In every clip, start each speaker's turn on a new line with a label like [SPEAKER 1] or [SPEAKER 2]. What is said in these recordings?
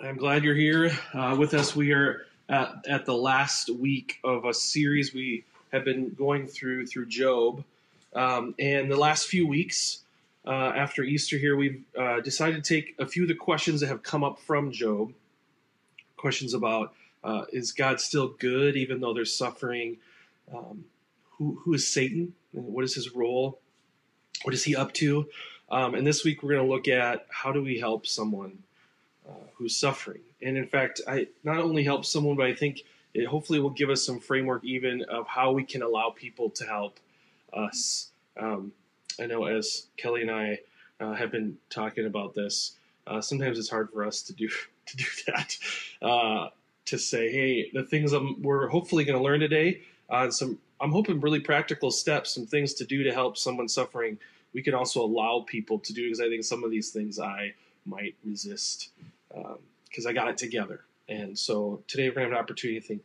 [SPEAKER 1] I'm glad you're here uh, with us. We are at, at, the last week of a series we have been going through through Job, um, and the last few weeks uh, after Easter here, we've uh, decided to take a few of the questions that have come up from Job. Questions about uh, is God still good even though there's suffering? Um, who, who is Satan? What is his role? What is he up to? Um, and this week we're going to look at how do we help someone uh, who's suffering. And in fact, I not only help someone, but I think it hopefully will give us some framework even of how we can allow people to help us. Um, I know as Kelly and I uh, have been talking about this, uh, sometimes it's hard for us to do to do that. Uh, to say, hey, the things I'm, we're hopefully going to learn today, uh, some I'm hoping really practical steps, some things to do to help someone suffering. We can also allow people to do because I think some of these things I might resist because um, I got it together. And so today we're going to have an opportunity to think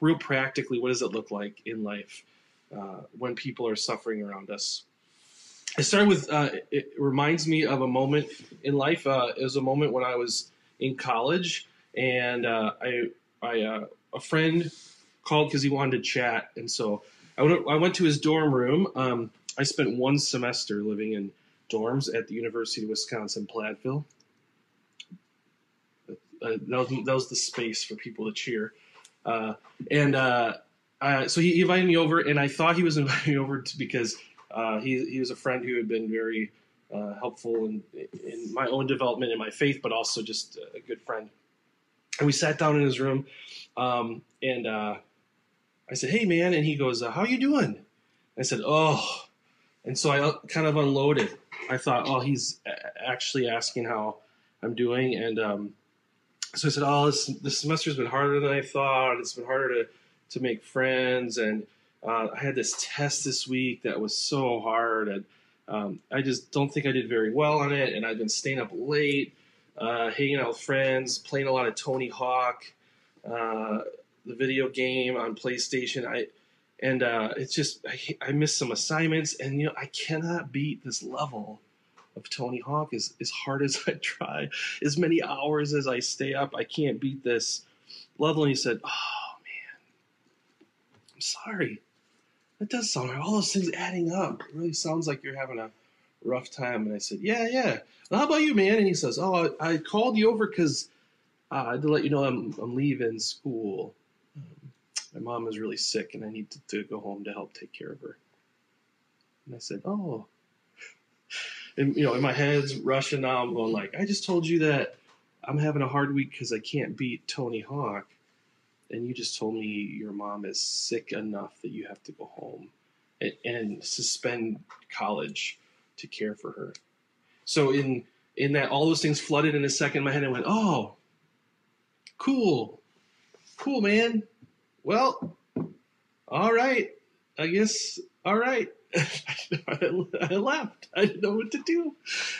[SPEAKER 1] real practically what does it look like in life uh, when people are suffering around us. I started with uh, it reminds me of a moment in life. Uh, it was a moment when I was in college, and uh, I, I uh, a friend called because he wanted to chat, and so I went, I went to his dorm room. Um, I spent one semester living in dorms at the University of Wisconsin Platteville, that, was, that was the space for people to cheer. Uh, and uh, so he invited me over, and I thought he was inviting me over to, because uh, he, he was a friend who had been very uh, helpful in, in my own development in my faith, but also just a good friend. And we sat down in his room, um, and uh, I said, "Hey, man," and he goes, "How you doing?" I said, "Oh," and so I kind of unloaded. I thought, "Oh, he's actually asking how I'm doing," and um, so I said, "Oh, this this semester's been harder than I thought. It's been harder to to make friends, and uh, I had this test this week that was so hard, and um, I just don't think I did very well on it. And I've been staying up late, uh, hanging out with friends, playing a lot of Tony Hawk, uh, the video game on PlayStation. I and uh, it's just I, I missed some assignments, and you know I cannot beat this level." Of Tony Hawk as, as hard as I try, as many hours as I stay up, I can't beat this level. And he said, Oh man, I'm sorry. That does sound like all those things adding up. It really sounds like you're having a rough time. And I said, Yeah, yeah. Well, how about you, man? And he says, Oh, I, I called you over because uh, I had to let you know I'm, I'm leaving school. Um, my mom is really sick and I need to, to go home to help take care of her. And I said, Oh, and you know, in my head's rushing now. I'm going like, I just told you that I'm having a hard week because I can't beat Tony Hawk, and you just told me your mom is sick enough that you have to go home and, and suspend college to care for her. So in in that, all those things flooded in a second in my head. I went, oh, cool, cool, man. Well, all right. I guess all right. I left. I didn't know what to do.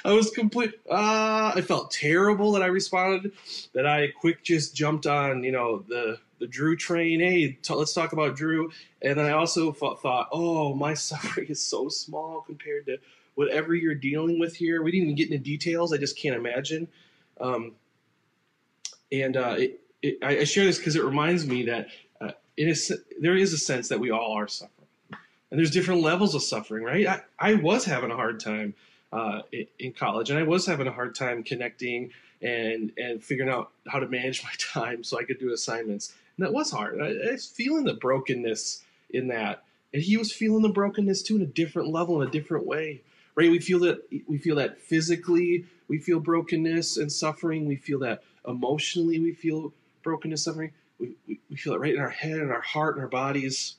[SPEAKER 1] I was complete. Uh, I felt terrible that I responded. That I quick just jumped on, you know, the the Drew train. Hey, t- let's talk about Drew. And then I also thought, thought, oh, my suffering is so small compared to whatever you're dealing with here. We didn't even get into details. I just can't imagine. Um, and uh, it, it, I, share this because it reminds me that uh, is, there is a sense that we all are suffering and there's different levels of suffering, right? I, I was having a hard time uh, in, college, and I was having a hard time connecting and and figuring out how to manage my time so I could do assignments. And that was hard. I, I was feeling the brokenness in that, and he was feeling the brokenness too in a different level, in a different way. Right? We feel that we feel that physically, we feel brokenness and suffering. We feel that emotionally, we feel brokenness, suffering. We, we, we feel it right in our head, and our heart, and our bodies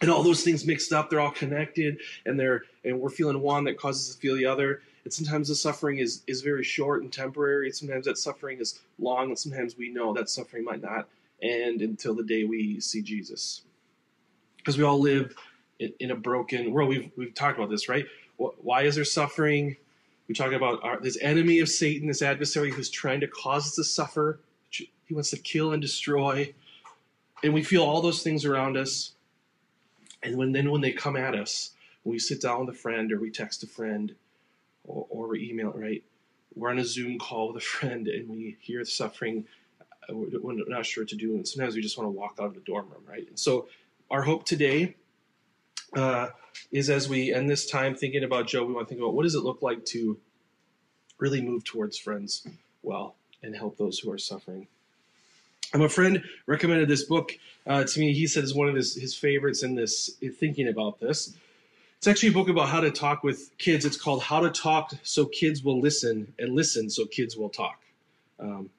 [SPEAKER 1] and all those things mixed up they're all connected and they're and we're feeling one that causes us to feel the other. And sometimes the suffering is is very short and temporary. And sometimes that suffering is long and sometimes we know that suffering might not end until the day we see jesus. Because we all live in, in, a broken world. We've we've talked about this right? Why is there suffering? We talk about our, this enemy of satan this adversary who's trying to cause us to suffer he wants to kill and destroy. And we feel all those things around us and when then when they come at us, when we sit down with a friend or we text a friend or, or we email, right? we're on a Zoom call with a friend and we hear suffering, uh, we're not sure what to do, and sometimes we just want to walk out of the dorm room, right? And so, our hope today uh, is as we end this time thinking about Job, we want to think about what does it look like to really move towards friends well and help those who are suffering. Um, a friend recommended this book uh, to me. He said is one of his, his favorites in this in thinking about this. It's actually a book about how to talk with kids. It's called How to Talk So Kids Will Listen and Listen So Kids Will Talk. Um,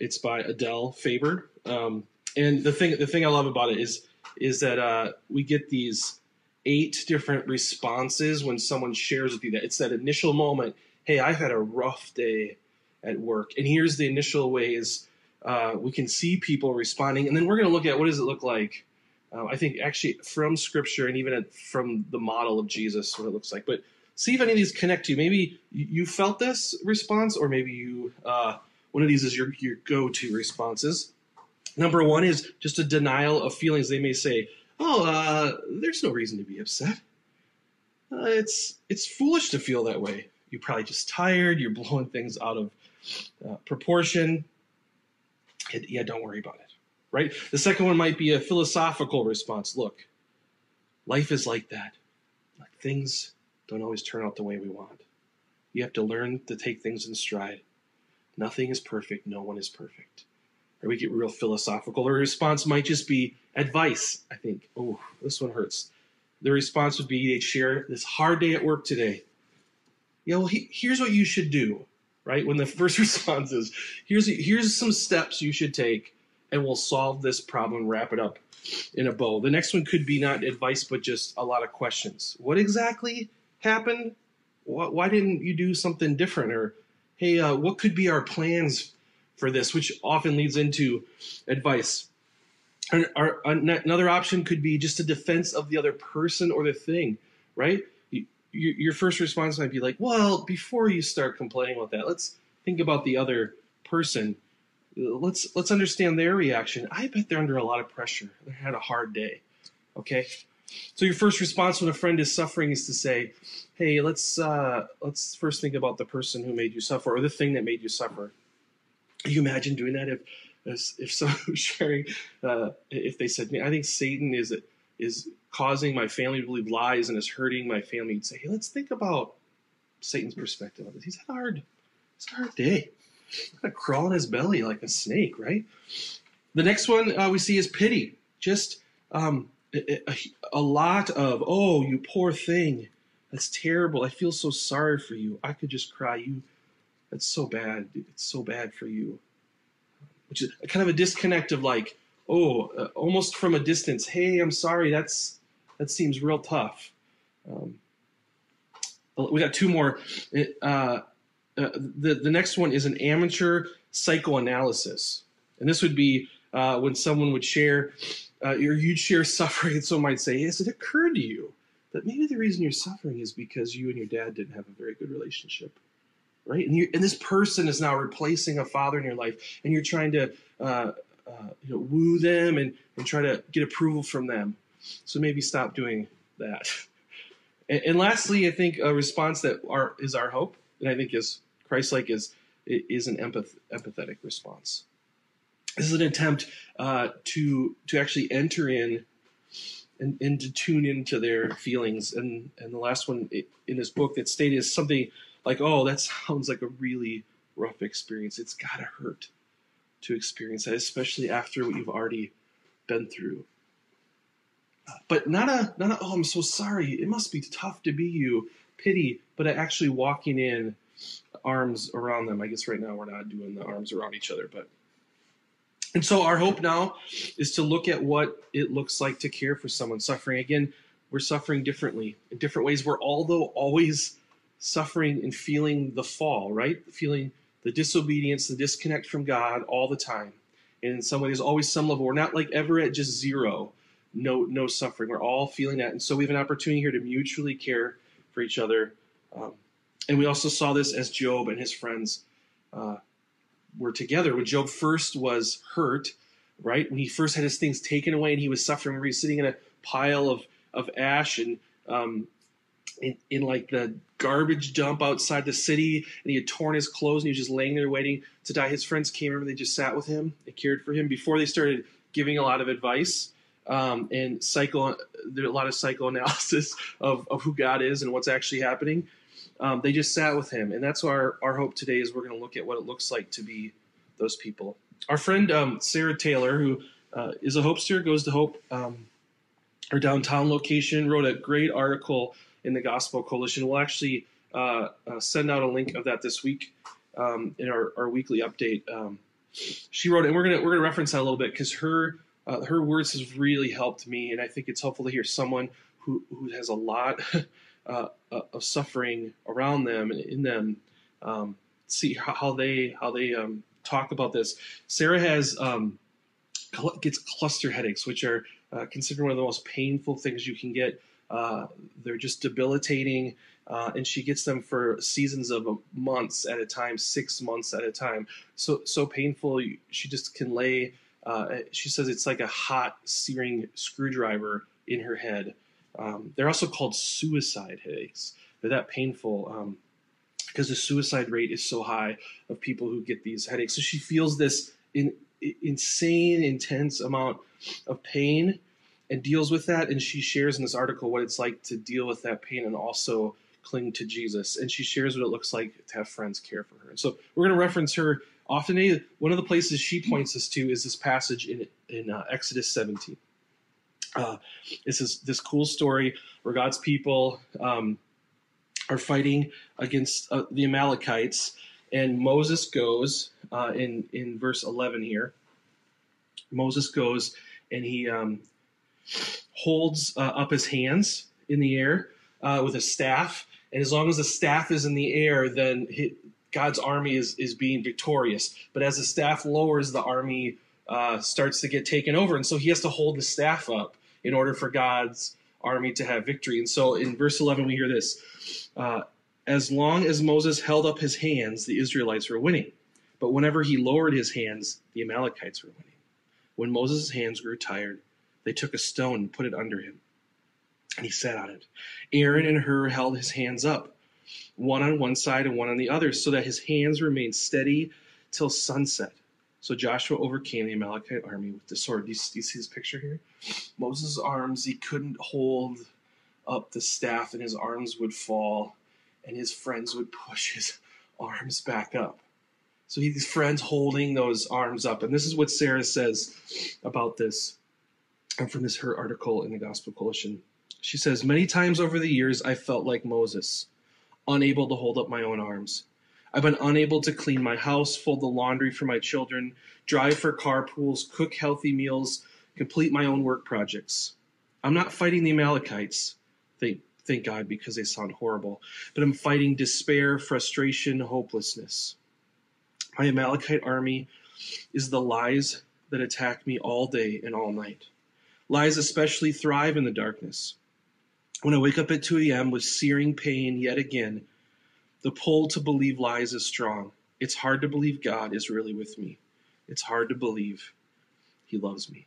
[SPEAKER 1] it's by Adele Faber. Um, and the thing the thing I love about it is is that uh, we get these eight different responses when someone shares with you that it's that initial moment. Hey, I've had a rough day at work, and here's the initial ways uh, we can see people responding, and then we're going to look at what does it look like. Uh, I think actually from Scripture and even at, from the model of Jesus, what it looks like. But see if any of these connect to you. Maybe you felt this response, or maybe you uh, one of these is your your go-to responses. Number one is just a denial of feelings. They may say, "Oh, uh, there's no reason to be upset. Uh, it's it's foolish to feel that way. You're probably just tired. You're blowing things out of uh, yeah, don't worry about it. Right? The second one might be a philosophical response. Look, life is like that. Like things don't always turn out the way we want. You have to learn to take things in stride. Nothing is perfect. No one is perfect. Or we get real philosophical. Or a response might just be advice, I think. Oh, this one hurts. The response would be they'd share this hard day at work today. Yeah, well, he, here's what you should do right? When the first response is, here's here's some steps you should take, and we'll solve this problem, wrap it up in a bow. The next one could be not advice, but just a lot of questions. What exactly happened? Why didn't you do something different? Or, hey, uh, what could be our plans for this? Which often leads into advice. another option could be just a defense of the other person or the thing, right? Your, your first response might be like, well, before you start complaining about that, let's think about the other person. Let's let's understand their reaction. I bet they're under a lot of pressure. They had a hard day. Okay, so your first response when a friend is suffering is to say, "Hey, let's uh, let's first think about the person who made you suffer or the thing that made you suffer." Can you imagine doing that if if someone sharing uh, if they said, me? "I think Satan is is causing my family to believe lies and is hurting my family, you'd say, hey, let's think about Satan's perspective on this. He's had a hard, it's a hard day. He's gonna crawl in his belly like a snake, right? The next one uh, we see is pity. Just um, a, a, a lot of, oh, you poor thing. That's terrible. I feel so sorry for you. I could just cry. You, that's so bad. It's so bad for you. Which is kind of a disconnect of like, oh, uh, almost from a distance. Hey, I'm sorry. That's that seems real tough. Um, we got two more. Uh, uh, the the next one is an amateur psychoanalysis, and this would be uh, when someone would share, uh, or you'd share suffering, and someone might say, "Has it occurred to you that maybe the reason you're suffering is because you and your dad didn't have a very good relationship?" Right, and, you and this person is now replacing a father in your life, and you're trying to uh, uh, you know, woo them and, and try to get approval from them. So maybe stop doing that. And, and lastly, I think a response that are, is our hope, and I think is Christ-like, is is an empath, empathetic response. This is an attempt uh, to to actually enter in and, and, to tune into their feelings. And and the last one in this book that stated is something like, "Oh, that sounds like a really rough experience. It's gotta hurt to experience that, especially after what you've already been through." But not a not a oh i'm so sorry. It must be tough to be you. Pity. But actually walking in arms around them. I guess right now we're not doing the arms around each other but. And so our hope now is to look at what it looks like to care for someone suffering. Again we're suffering differently in different ways. We're although always suffering and feeling the fall right? Feeling the disobedience the disconnect from god all the time. And in some ways always some level. We're not like ever at just zero no no suffering. We're all feeling that, and so we have an opportunity here to mutually care for each other. Um, and we also saw this as Job and his friends uh, were together. When Job first was hurt, right when he first had his things taken away and he was suffering, where he's sitting in a pile of of ash and um, in, in like the garbage dump outside the city, and he had torn his clothes and he was just laying there waiting to die. His friends came over, they just sat with him, they cared for him before they started giving a lot of advice. Um, and there's a lot of psychoanalysis of, of who God is and what's actually happening. Um, they just sat with him, and that's our our hope today is we're going to look at what it looks like to be those people. Our friend um, Sarah Taylor, who uh, is a Hopester, goes to Hope, um, our downtown location, wrote a great article in the Gospel Coalition. We'll actually uh, uh, send out a link of that this week um, in our, our weekly update. Um, she wrote and we're gonna we're gonna reference that a little bit because her uh, her words has really helped me, and I think it's helpful to hear someone who who has a lot uh, uh, of suffering around them and in them um, see how, they how they um, talk about this. Sarah has um, gets cluster headaches, which are uh, considered one of the most painful things you can get. Uh, they're just debilitating, uh, and she gets them for seasons of months at a time, six months at a time. So so painful. She just can lay. Uh, she says it's like a hot, searing screwdriver in her head. Um, they're also called suicide headaches. They're that painful um, because the suicide rate is so high of people who get these headaches. So she feels this in, insane, intense amount of pain and deals with that. And she shares in this article what it's like to deal with that pain and also cling to Jesus. And she shares what it looks like to have friends care for her. And so we're going to reference her often. One of the places she points us to is this passage in, in uh, Exodus 17. Uh, this is this cool story where God's people um, are fighting against uh, the Amalekites, and Moses goes uh, in in verse eleven here. Moses goes and he um, holds uh, up his hands in the air uh, with a staff, and as long as the staff is in the air, then he, God's army is is being victorious. But as the staff lowers, the army uh, starts to get taken over, and so he has to hold the staff up in order for God's army to have victory. And so in verse 11, we hear this uh, As long as Moses held up his hands, the Israelites were winning. But whenever he lowered his hands, the Amalekites were winning. When Moses' hands grew tired, they took a stone and put it under him, and he sat on it. Aaron and Hur held his hands up, one on one side and one on the other, so that his hands remained steady till sunset. So Joshua overcame the Amalekite army with the sword. Do you, do you see this picture here? Moses' arms, he couldn't hold up the staff, and his arms would fall, and his friends would push his arms back up. So he's friends holding those arms up. And this is what Sarah says about this. And from this her article in the Gospel Coalition. She says, Many times over the years I felt like Moses, unable to hold up my own arms. I've been unable to clean my house, fold the laundry for my children, drive for carpools, cook healthy meals, complete my own work projects. I'm not fighting the Amalekites, thank, thank God, because they sound horrible, but I'm fighting despair, frustration, hopelessness. My Amalekite army is the lies that attack me all day and all night. Lies especially thrive in the darkness. When I wake up at 2 a.m. with searing pain yet again, the pull to believe lies is strong. It's hard to believe God is really with me. It's hard to believe He loves me.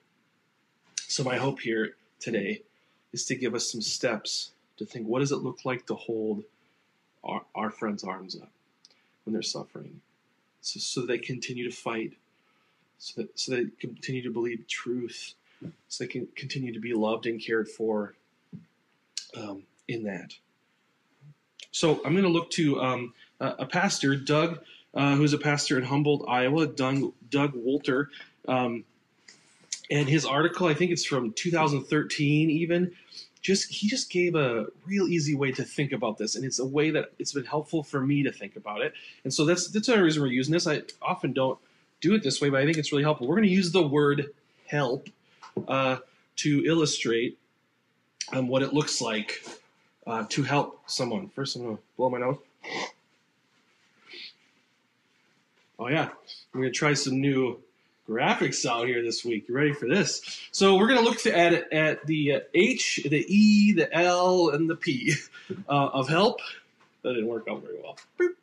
[SPEAKER 1] So, my hope here today is to give us some steps to think what does it look like to hold our, our friends' arms up when they're suffering so, so they continue to fight, so that, so they continue to believe truth, so they can continue to be loved and cared for um, in that. So I'm going to look to um, a pastor, Doug, uh, who's a pastor in Humboldt, Iowa, Doug, Doug Wolter. Um, and his article, I think it's from 2013 even, just he just gave a real easy way to think about this, and it's a way that it's been helpful for me to think about it. And so that's that's another reason we're using this. I often don't do it this way, but I think it's really helpful. We're going to use the word help uh, to illustrate um, what it looks like uh, to help someone. First, I'm going to blow my nose. Oh, yeah. I'm going to try some new graphics out here this week. You ready for this? So we're going to look at at the uh, H, the E, the L, and the P uh, of help. That didn't work out very well. Boop,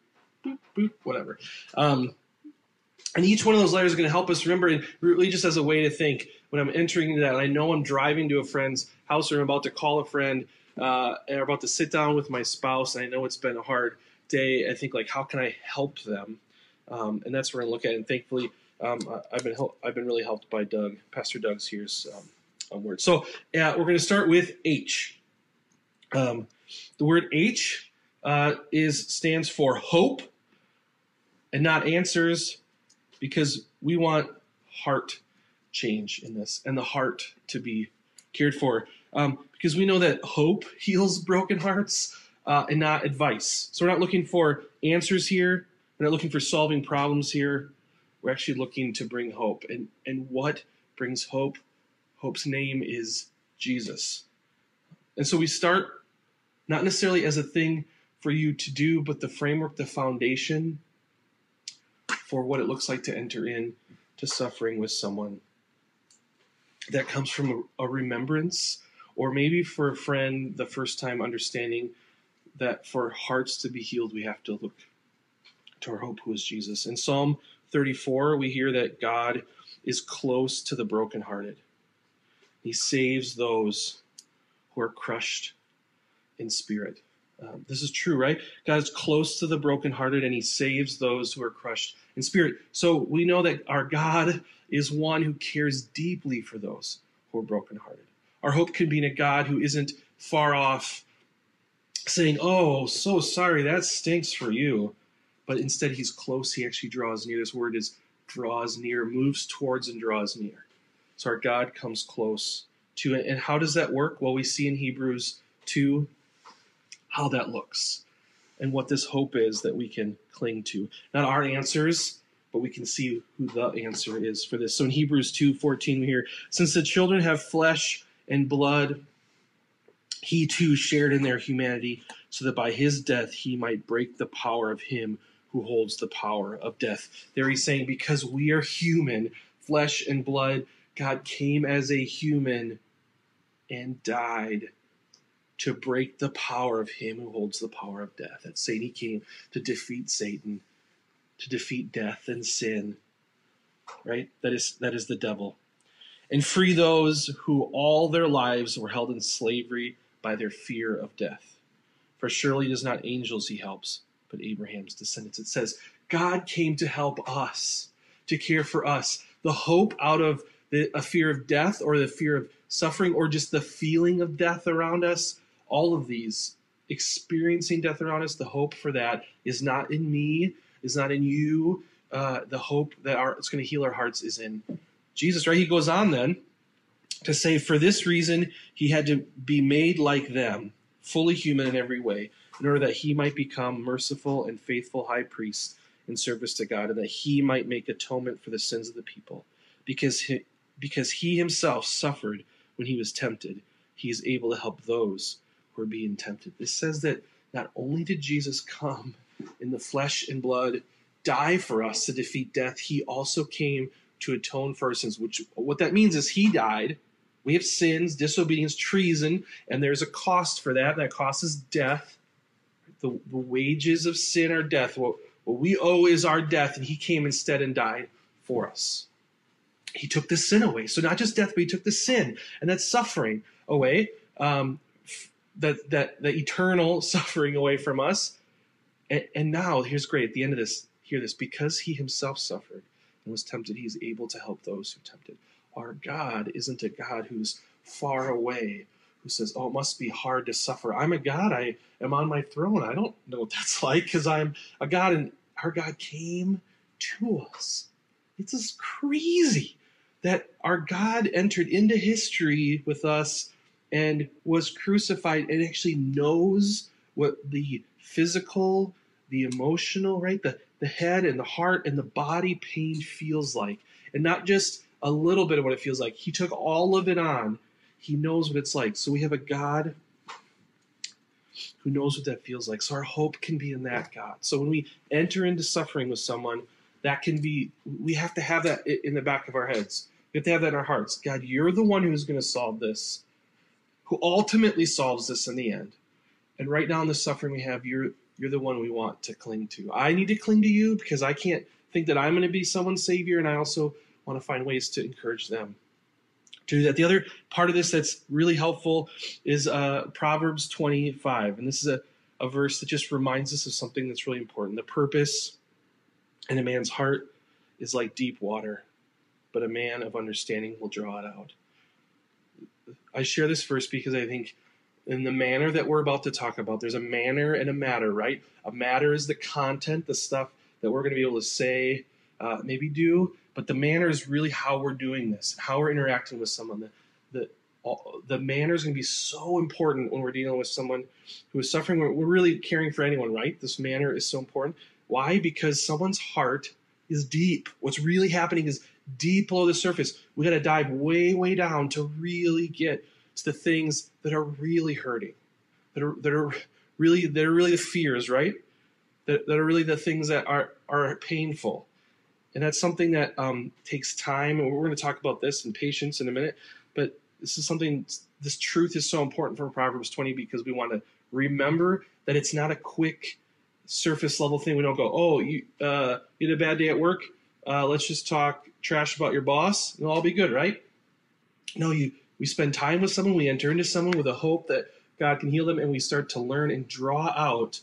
[SPEAKER 1] boop, boop, whatever. Um, and each one of those letters is going to help us remember and really just as a way to think when I'm entering that. I know I'm driving to a friend's house or I'm about to call a friend uh, are about to sit down with my spouse, and I know it's been a hard day. I think like, how can I help them? Um, and that's we're gonna look at. And thankfully, um, I've been hel- I've been really helped by Doug, Pastor Doug's here's um, word. So we're gonna start with H. Um, the word H uh, is stands for hope and not answers because we want heart change in this and the heart to be cared for um, because we know that hope heals broken hearts uh, and not advice. So we're not looking for answers here. We're not looking for solving problems here. We're actually looking to bring hope. And and what brings hope? Hope's name is jesus. And so we start not necessarily as a thing for you to do but the framework the foundation for what it looks like to enter in to suffering with someone that comes from a, a remembrance or maybe for a friend the first time understanding that for hearts to be healed we have to look to our hope who is jesus. In psalm 34 we hear that god is close to the brokenhearted. He saves those who are crushed in spirit um, this is true, right? God is close to the brokenhearted and he saves those who are crushed in spirit. So we know that our God is one who cares deeply for those who are brokenhearted. Our hope can be in a God who isn't far off saying, Oh, so sorry, that stinks for you. But instead, he's close. He actually draws near. This word is draws near, moves towards and draws near. So our God comes close to it. And how does that work? Well, we see in Hebrews 2 how that looks and what this hope is that we can cling to. Not our answers, but we can see who the answer is for this. So in Hebrews 2:14 we hear, since the children have flesh and blood, he too shared in their humanity, so that by his death he might break the power of him who holds the power of death. There he's saying, because we are human, flesh and blood, God came as a human and died to break the power of him who holds the power of death. That Satan he came to defeat Satan, to defeat death and sin. Right? That is that is the devil. And free those who all their lives were held in slavery by their fear of death. For surely it is not angels he helps, but Abraham's descendants. It says, God came to help us, to care for us. The hope out of the, a fear of death or the fear of suffering or just the feeling of death around us all of these experiencing death around us the hope for that is not in me is not in you. Uh, the hope that our, it's going to heal our hearts is in jesus right? He goes on then to say for this reason he had to be made like them fully human in every way in order that he might become merciful and faithful high priest in service to god and that he might make atonement for the sins of the people. Because he, because he himself suffered when he was tempted he is able to help those were being tempted. This says that not only did Jesus come in the flesh and blood, die for us to defeat death, he also came to atone for our sins, which what that means is he died. We have sins, disobedience, treason, and there's a cost for that. That cost is death. The, the wages of sin are death. What, what we owe is our death, and he came instead and died for us. He took the sin away. So not just death, but he took the sin and that suffering away. Um, that that the eternal suffering away from us. And, and now here's great at the end of this. Hear this because he himself suffered and was tempted, he's able to help those who tempted. Our God isn't a God who's far away, who says, "Oh, it must be hard to suffer." I'm a God. I am on my throne. I don't know what that's like because I'm a God, and our God came to us. It's just crazy that our God entered into history with us and was crucified and actually knows what the physical, the emotional, right? The, the head and the heart and the body pain feels like. And not just a little bit of what it feels like. He took all of it on. He knows what it's like. So we have a God who knows what that feels like. So our hope can be in that God. So when we enter into suffering with someone, that can be, we have to have that in the back of our heads. We have to have that in our hearts. God, you're the one who's going to solve this who ultimately solves this in the end. And right now in the suffering we have, you're you're the one we want to cling to. I need to cling to you because I can't think that I'm going to be someone's savior, and I also want to find ways to encourage them to do that. The other part of this that's really helpful is uh, Proverbs 25. And this is a, a verse that just reminds us of something that's really important. The purpose in a man's heart is like deep water, but a man of understanding will draw it out. I share this first because I think in the manner that we're about to talk about, there's a manner and a matter, right? A matter is the content, the stuff that we're going to be able to say, uh, maybe do, but the manner is really how we're doing this, how we're interacting with someone. The, the, all, the manner is going to be so important when we're dealing with someone who is suffering. We're, we're really caring for anyone, right? This manner is so important. Why? Because someone's heart is deep. What's really happening is deep below the surface. We got to dive way, way down to really get to the things that are really hurting, that are that are really that are really the fears, right? That, that are really the things that are are painful, and that's something that um, takes time. And we're going to talk about this and patience in a minute, but this is something. This truth is so important for Proverbs 20 because we want to remember that it's not a quick surface level thing. We don't go, oh, you uh, you had a bad day at work. Uh, let's just talk trash about your boss, it'll all be good, right? No, you we spend time with someone, we enter into someone with a hope that God can heal them, and we start to learn and draw out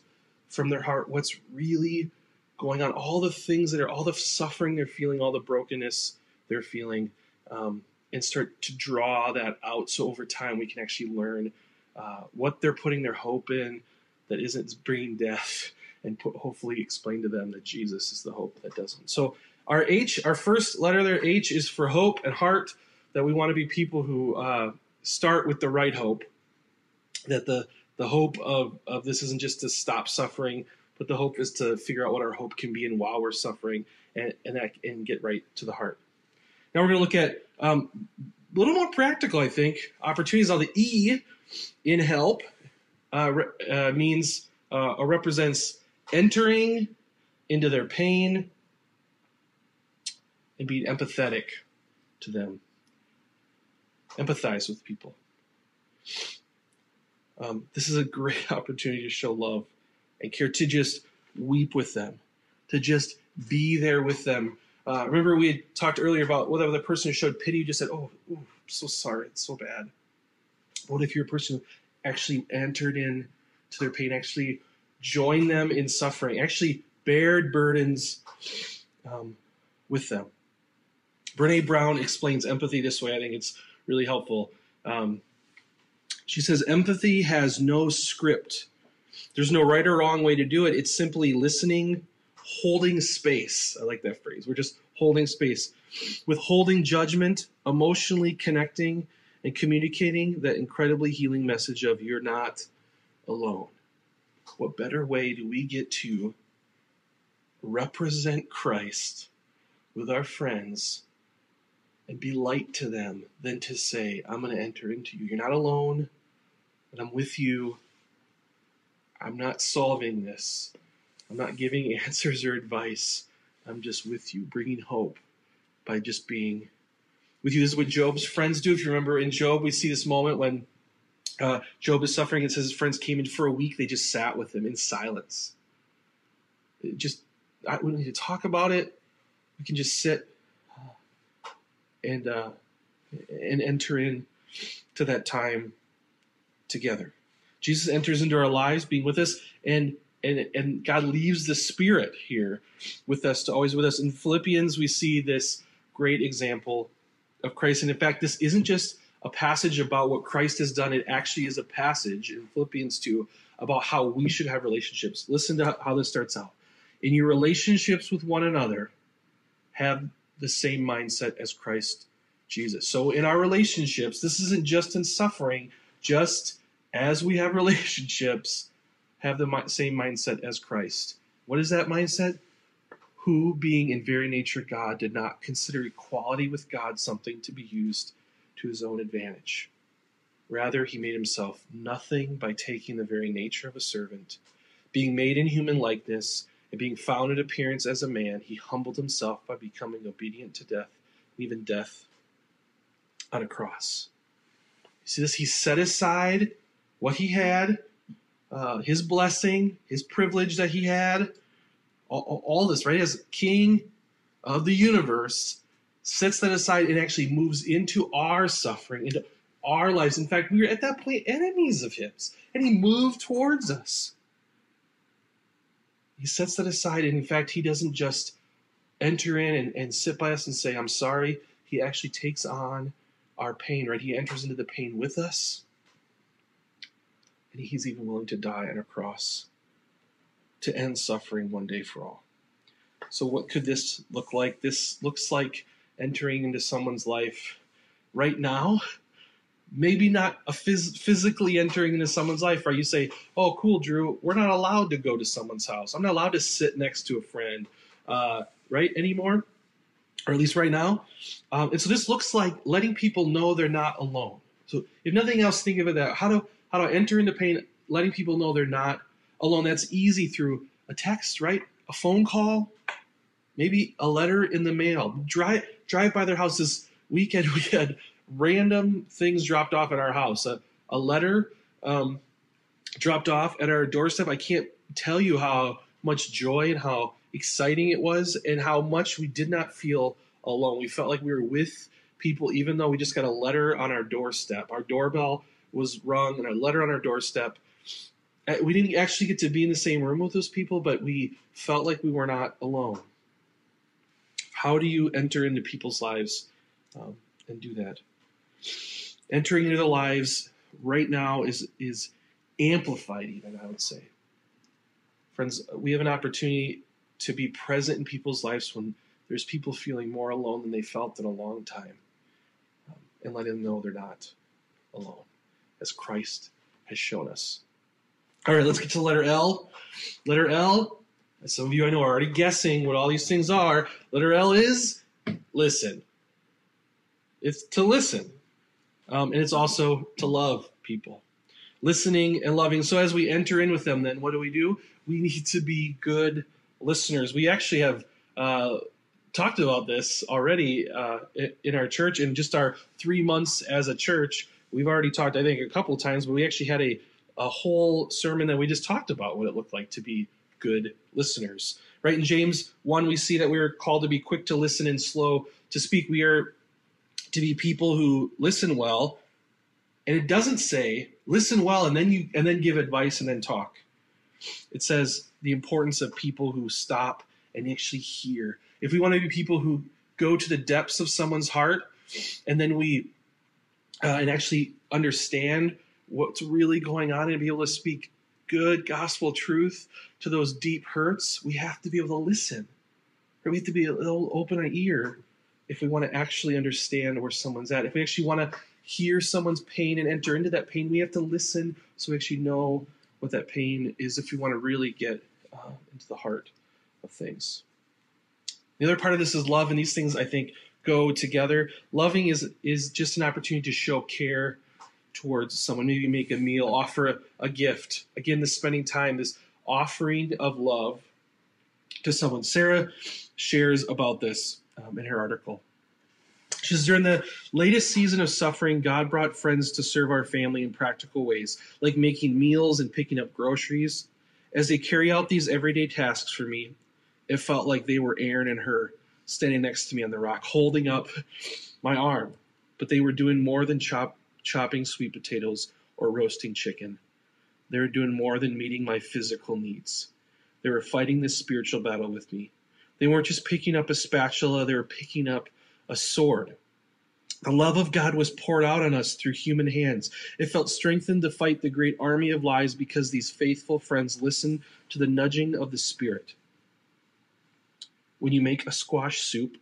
[SPEAKER 1] from their heart what's really going on, all the things that are, all the suffering they're feeling, all the brokenness they're feeling, um, and start to draw that out. So over time, we can actually learn uh, what they're putting their hope in that isn't bringing death, and put, hopefully explain to them that Jesus is the hope that doesn't. So our H, our first letter there, H, is for hope and heart that we want to be people who uh, start with the right hope. That the the hope of, of this isn't just to stop suffering, but the hope is to figure out what our hope can be and while we're suffering and and, that, and get right to the heart. Now we're going to look at um, a little more practical, I think, opportunities on the E in help uh, uh, means uh, or represents entering into their pain and be empathetic to them empathize with people. Um, this is a great opportunity to show love and care, to just weep with them, to just be there with them. Uh, remember, we had talked earlier about whether the person who showed pity just said, Oh, ooh, I'm so sorry, it's so bad. What if you're a person who actually entered in to their pain, actually joined them in suffering, actually bared burdens um, with them? Brene Brown explains empathy this way. I think it's really helpful. Um, she says empathy has no script. There's no right or wrong way to do it. It's simply listening, holding space. I like that phrase. We're just holding space. Withholding judgment, emotionally connecting, and communicating that incredibly healing message of you're not alone. What better way do we get to represent Christ with our friends and be light to them than to say, I'm going to enter into you. You're not alone, but I'm with you. I'm not solving this. I'm not giving answers or advice. I'm just with you, bringing hope by just being with you. This is what Job's friends do. If you remember in Job, we see this moment when uh, Job is suffering and says his friends came in for a week. They just sat with him in silence. It just, I, we don't need to talk about it. We can just sit and uh, and enter in to that time together. Jesus enters into our lives, being with us, and and and God leaves the Spirit here with us to always with us. In Philippians, we see this great example of Christ, and in fact, this isn't just a passage about what Christ has done. It actually is a passage in Philippians 2 about how we should have relationships. Listen to how this starts out. In your relationships with one another, have the same mindset as Christ Jesus. So in our relationships, this isn't just in suffering, just as we have relationships, have the same mindset as Christ. What is that mindset? Who, being in very nature God, did not consider equality with God something to be used to his own advantage. Rather, he made himself nothing by taking the very nature of a servant. Being made in human likeness, and being found in appearance as a man, he humbled himself by becoming obedient to death, even death on a cross. You see this? He set aside what he had, uh, his blessing, his privilege that he had, all, all this, right? As king of the universe, sets that aside and actually moves into our suffering, into our lives. In fact, we were at that point enemies of his, and he moved towards us. He sets that aside, and in fact, he doesn't just enter in and, and sit by us and say, I'm sorry. He actually takes on our pain, right? He enters into the pain with us. And he's even willing to die on a cross to end suffering one day for all. So, what could this look like? This looks like entering into someone's life right now. Maybe not a phys- physically entering into someone's life, right? You say, "Oh, cool, Drew. We're not allowed to go to someone's house. I'm not allowed to sit next to a friend, uh, right, anymore, or at least right now." Um, and so this looks like letting people know they're not alone. So, if nothing else, think of it that how to how to enter into pain, letting people know they're not alone. That's easy through a text, right? A phone call, maybe a letter in the mail. Drive drive by their house this weekend. We had random things dropped off at our house. A, a letter um, dropped off at our doorstep. I can't tell you how much joy and how exciting it was, and how much we did not feel alone. We felt like we were with people, even though we just got a letter on our doorstep. Our doorbell was rung, and a letter on our doorstep. Uh, we didn't actually get to be in the same room with those people, but we felt like we were not alone. How do you enter into people's lives um, and do that? Entering into the lives right now is is amplified, even I would say. Friends, we have an opportunity to be present in people's lives when there's people feeling more alone than they felt in a long time, um, and letting them know they're not alone, as Christ has shown us. All right, let's get to letter L. Letter L, as some of you I know are already guessing what all these things are. Letter L is listen. It's to listen. Um, and it's also to love people. Listening and loving. So as we enter in with them, then what do we do? We need to be good listeners. We actually have uh, talked about this already uh, in our church. In just our three months as a church, we've already talked, I think, a couple times, but we actually had a a whole sermon that we just talked about what it looked like to be good listeners. Right in James 1, we see that we are called to be quick to listen and slow to speak. We are to be people who listen well. And it doesn't say listen well and then you and then give advice and then talk. It says the importance of people who stop and actually hear. If we want to be people who go to the depths of someone's heart and then we uh, and actually understand what's really going on and be able to speak good gospel truth to those deep hurts, we have to be able to listen. Or we have to be able to open our ear if we want to actually understand where someone's at. If we actually want to hear someone's pain and enter into that pain, we have to listen so we actually know what that pain is if we want to really get uh, into the heart of things. The other part of this is love, and these things I think go together. Loving is is just an opportunity to show care towards someone. Maybe make a meal, offer a, a gift. Again, this spending time, this offering of love to someone. Sarah shares about this um, in her article. She says, during the latest season of suffering, God brought friends to serve our family in practical ways, like making meals and picking up groceries. As they carry out these everyday tasks for me, it felt like they were Aaron and Hur standing next to me on the rock, holding up my arm. But they were doing more than chop chopping sweet potatoes, or roasting chicken. They were doing more than meeting my physical needs. They were fighting this spiritual battle with me. They weren't just picking up a spatula, they were picking up a sword. The love of God was poured out on us through human hands. It felt strengthened to fight the great army of lies because these faithful friends listened to the nudging of the Spirit. When you make a squash soup,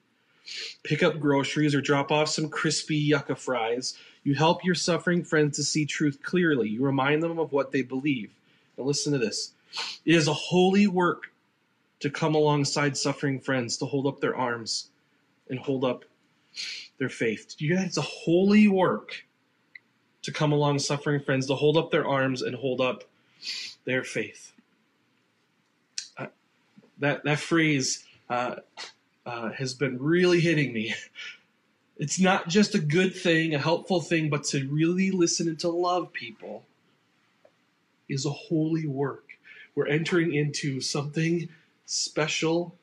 [SPEAKER 1] pick up groceries, or drop off some crispy yucca fries, you help your suffering friends to see truth clearly. You remind them of what they believe. Now, listen to this it is a holy work to come alongside suffering friends, to hold up their arms and hold up their faith. You guys, it's a holy work to come along suffering friends, to hold up their arms and hold up their faith. Uh, that that phrase uh, uh, has been really hitting me It's not just a good thing, a helpful thing, but to really listen and to love people is a holy work. We're entering into something special,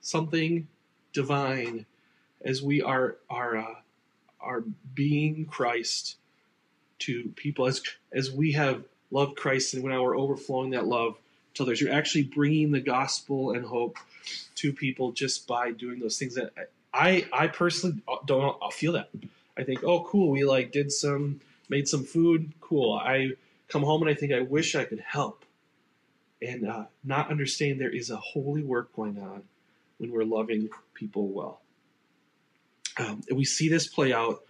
[SPEAKER 1] something divine as we are are uh, are being Christ to people as as we have loved Christ and now we're overflowing that love to others. You're actually bringing the gospel and hope to people just by doing those things that I I personally don't feel that. I think, oh, cool, we like did some made some food, cool. I come home and I think I wish I could help, and uh, not understand there is a holy work going on when we're loving people well. Um, and we see this play out.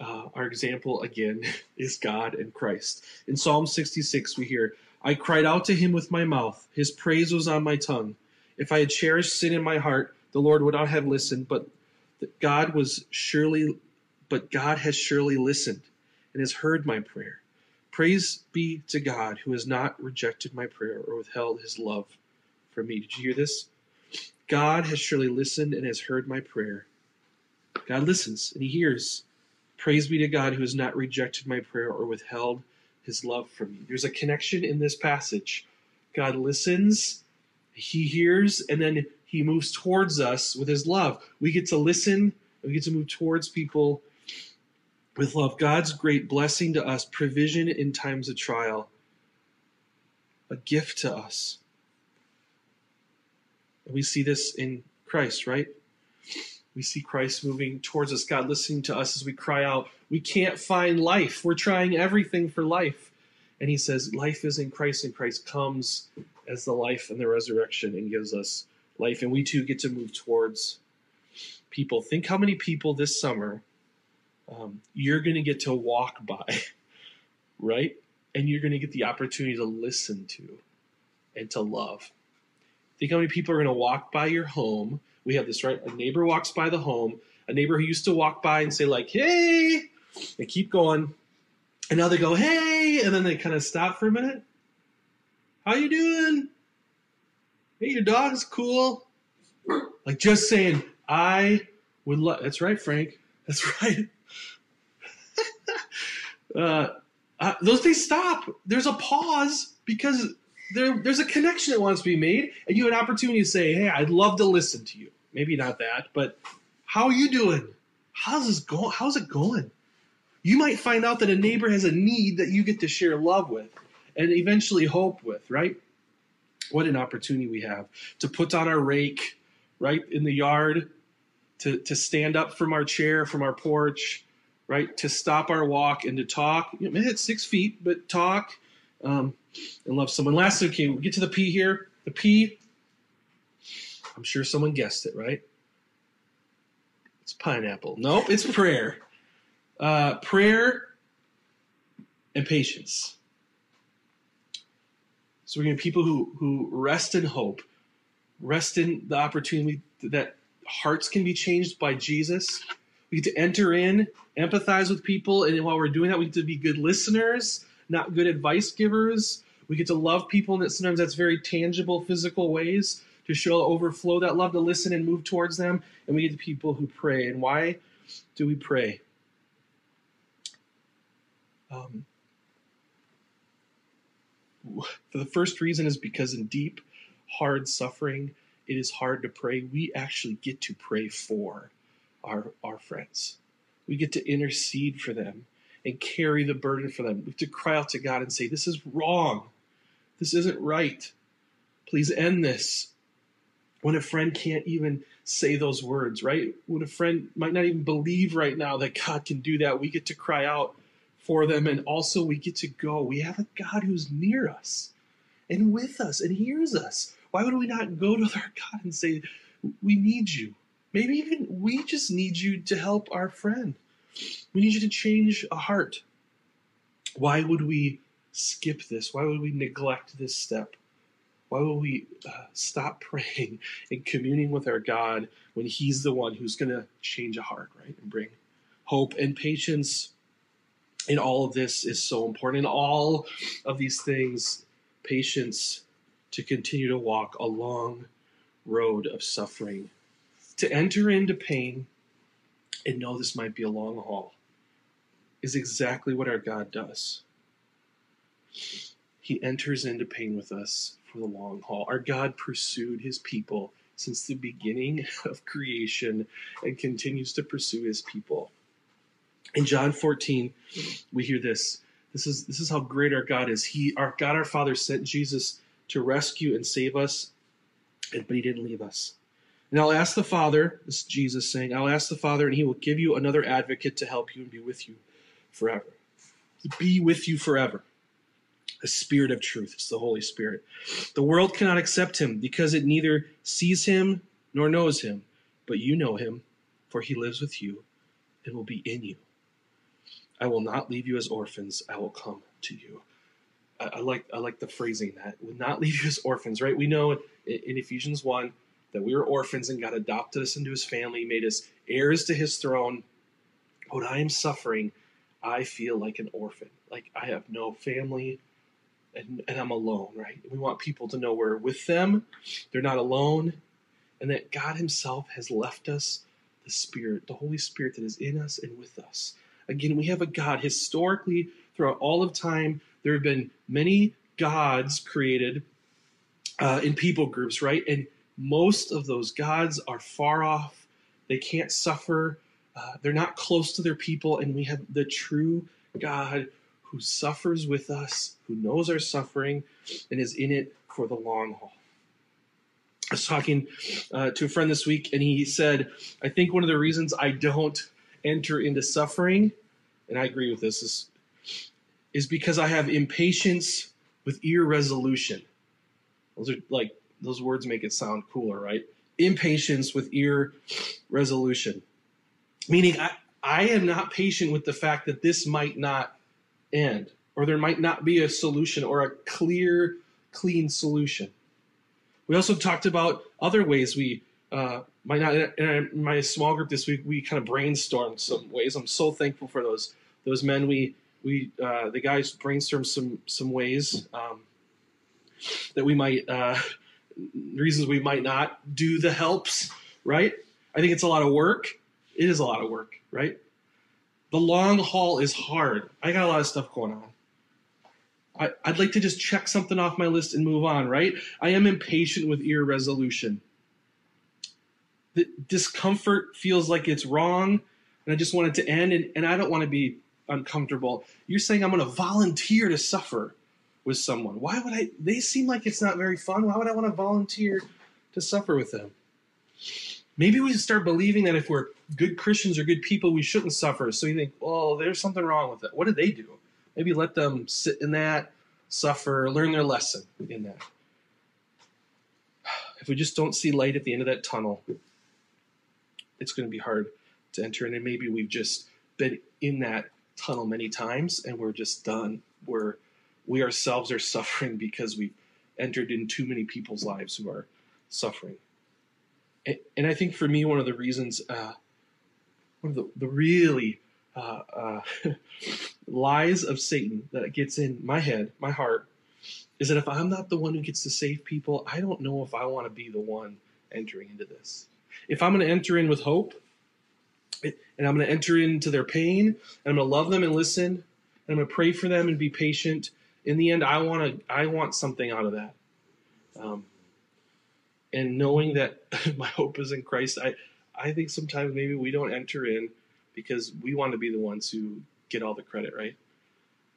[SPEAKER 1] Uh, our example again is God and Christ. In Psalm 66, we hear, I cried out to him with my mouth, his praise was on my tongue. If I had cherished sin in my heart, the Lord would not have listened, but God was surely but God has surely listened and has heard my prayer. Praise be to God who has not rejected my prayer or withheld his love from me. Did you hear this? God has surely listened and has heard my prayer. God listens and he hears. Praise be to God who has not rejected my prayer or withheld his love from me. There's a connection in this passage. God listens, he hears, and then he moves towards us with his love. We get to listen, we get to move towards people with love. God's great blessing to us, provision in times of trial, a gift to us. And we see this in Christ, right? We see Christ moving towards us, God listening to us as we cry out, We can't find life. We're trying everything for life. And he says, Life is in Christ, and Christ comes as the life and the resurrection and gives us life. And we too get to move towards people. Think how many people this summer um, you're going to get to walk by, right? And you're going to get the opportunity to listen to and to love. Think how many people are going to walk by your home. We have this, right? A neighbor walks by the home, a neighbor who used to walk by and say, like, hey, and keep going. And now they go, hey, and then they kind of stop for a minute. How you doing? Hey, your dog's cool. Like just saying, I would love. That's right, Frank. That's right. Uh, those things stop. There's a pause because there, there's a connection that wants to be made, and you have an opportunity to say, "Hey, I'd love to listen to you." Maybe not that, but how are you doing? How's this going? How's it going? You might find out that a neighbor has a need that you get to share love with, and eventually hope with. Right? What an opportunity we have to put on our rake, right in the yard, to to stand up from our chair, from our porch, right? To stop our walk and to talk. You know, hit six feet, but talk um, and love someone. Lastly, okay, we get to the P here. The P, I'm sure someone guessed it, right? It's pineapple. Nope, it's prayer. Uh, prayer and patience. So we're going to people who who rest in hope, rest in the opportunity that hearts can be changed by Jesus we get to enter in, empathize with people, and while we're doing that, we get to be good listeners, not good advice givers. We get to love people, and that sometimes that's very tangible, physical ways to show overflow that love, to listen and move towards them. And we get to people who pray. And why do we pray? Um, the first reason is because in deep, hard suffering, it is hard to pray. We actually get to pray for our, our friends. We get to intercede for them and carry the burden for them. We have to cry out to God and say, This is wrong. This isn't right. Please end this. When a friend can't even say those words, right? When a friend might not even believe right now that God can do that, we get to cry out for them. And also, we get to go. We have a God who's near us and with us and hears us. Why would we not go to our God and say, We need you? Maybe even we just need you to help our friend. We need you to change a heart. Why would we skip this? Why would we neglect this step? Why would we uh, stop praying and communing with our God when He's the one who's going to change a heart, right? And bring hope and patience in all of this is so important. In all of these things, patience to continue to walk a long road of suffering to enter into pain and know this might be a long haul is exactly what our God does. He enters into pain with us for the long haul. Our God pursued his people since the beginning of creation and continues to pursue his people. In John 14, we hear this. This is this is how great our God is. He our God our Father sent Jesus to rescue and save us, but he didn't leave us. And I'll ask the Father, this is Jesus saying, I'll ask the Father, and he will give you another advocate to help you and be with you forever. Be with you forever. The Spirit of truth. It's the Holy Spirit. The world cannot accept him because it neither sees him nor knows him, but you know him, for he lives with you and will be in you. I will not leave you as orphans, I will come to you. I, I like I like the phrasing that will not leave you as orphans, right? We know in, in Ephesians 1 that we were orphans and God adopted us into his family, made us heirs to his throne. When I am suffering, I feel like an orphan. Like I have no family and, and I'm alone, right? We want people to know we're with them, they're not alone, and that God Himself has left us the Spirit, the Holy Spirit that is in us and with us. Again, we have a God. Historically, throughout all of time, there have been many gods created uh, in people groups, right? And most of those gods are far off. They can't suffer. Uh, they're not close to their people. And we have the true God who suffers with us, who knows our suffering, and is in it for the long haul. I was talking uh, to a friend this week, and he said, I think one of the reasons I don't enter into suffering, and I agree with this, is, is because I have impatience with irresolution. Those are like those words make it sound cooler, right? Impatience with irresolution. Meaning, I, I am not patient with the fact that this might not end, or there might not be a solution or a clear, clean solution. We also talked about other ways we uh, might not. In my small group this week, we kind of brainstormed some ways. I'm so thankful for those those men. We we uh, the guys brainstormed some some ways um, that we might uh, reasons we might not do the helps, right? I think it's a lot of work. It is a lot of work, right? The long haul is hard. I got a lot of stuff going on. I, would like to just check something off my list and move on, right? I am impatient with irresolution. The discomfort feels like it's wrong, and I just want it to end, and, and I don't want to be uncomfortable. You're saying I'm going to volunteer to suffer with someone. Why would I? They seem like it's not very fun. Why would I want to volunteer to suffer with them? Maybe we start believing that if we're good Christians or good people, we shouldn't suffer. So you think, oh, there's something wrong with it. What did they do? Maybe let them sit in that, suffer, learn their lesson in that. If we just don't see light at the end of that tunnel, it's going to be hard to enter in. And maybe we've just been in that tunnel many times and we're just done. We're we ourselves are suffering because we've entered in too many people's lives who are suffering. And, and I think for me, one of the reasons, uh, one of the, the really uh, uh, lies of Satan that gets in my head, my heart, is that if I'm not the one who gets to save people, I don't know if I want to be the one entering into this. If I'm going to enter in with hope, and I'm going to enter into their pain, and I'm going to love them and listen, and I'm going to pray for them and be patient, in the end, I want to I want something out of that. Um, and knowing that my hope is in Christ, I I think sometimes maybe we don't enter in because we want to be the ones who get all the credit, right?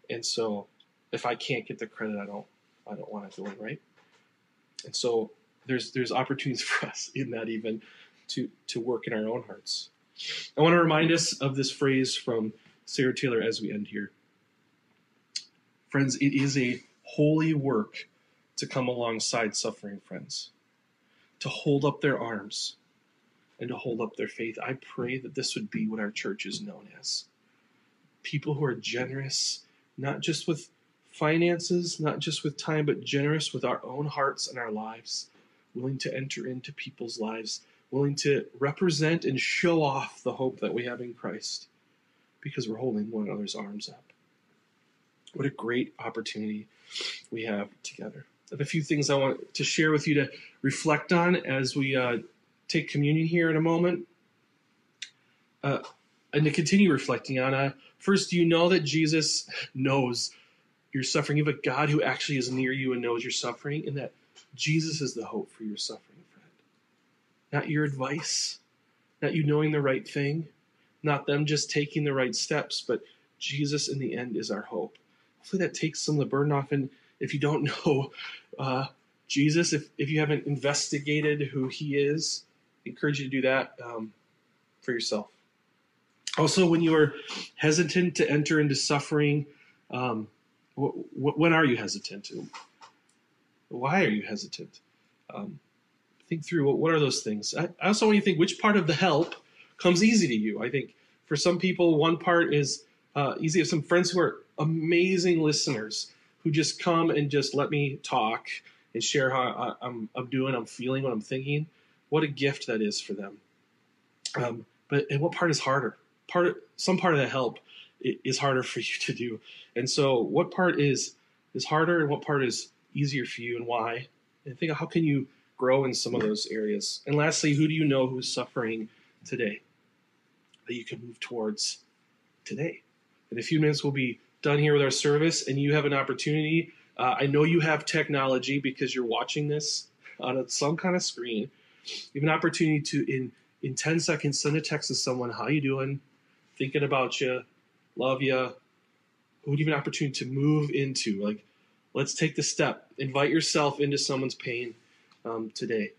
[SPEAKER 1] And so if I can't get the credit, I don't I don't want to do it, right? And so there's there's opportunities for us in that even to to work in our own hearts. I want to remind us of this phrase from Sarah Taylor as we end here. Friends, it is a holy work to come alongside suffering friends, to hold up their arms and to hold up their faith. I pray that this would be what our church is known as people who are generous, not just with finances, not just with time, but generous with our own hearts and our lives, willing to enter into people's lives, willing to represent and show off the hope that we have in Christ because we're holding one another's arms up. What a great opportunity we have together. I have a few things I want to share with you to reflect on as we uh, take communion here in a moment. Uh, and to continue reflecting on, uh, first, do you know that Jesus knows your suffering? You have a God who actually is near you and knows your suffering, and that Jesus is the hope for your suffering, friend. not your advice, not you knowing the right thing, not them just taking the right steps, but Jesus in the end is our hope. Hopefully that takes some of the burden off. And if you don't know uh, Jesus, if, if you haven't investigated who he is, I encourage you to do that um, for yourself. Also, when you are hesitant to enter into suffering, um, wh- wh- when are you hesitant? to? Why are you hesitant? Um, think through what, what are those things. I, I also want you to think which part of the help comes easy to you. I think for some people, one part is uh, easy. I have some friends who are amazing listeners who just come and just let me talk and share how I, am I'm doing, I'm feeling, what I'm thinking. What a gift that is for them. Um, but and what part is harder? Part some part of that help is harder for you to do. And so, what part is is harder, and what part is easier for you, and why? And think how can you grow in some of those areas. And lastly, who do you know who's suffering today that you can move towards today? In a few minutes, we'll be done here with our service, and you have an opportunity. Uh, I know you have technology because you're watching this on some kind of screen. You have an opportunity to, in in 10 seconds, send a text to someone. How you doing? Thinking about you. Love you. Who would you have an opportunity to move into? Like, let's take the step. Invite yourself into someone's pain um, today.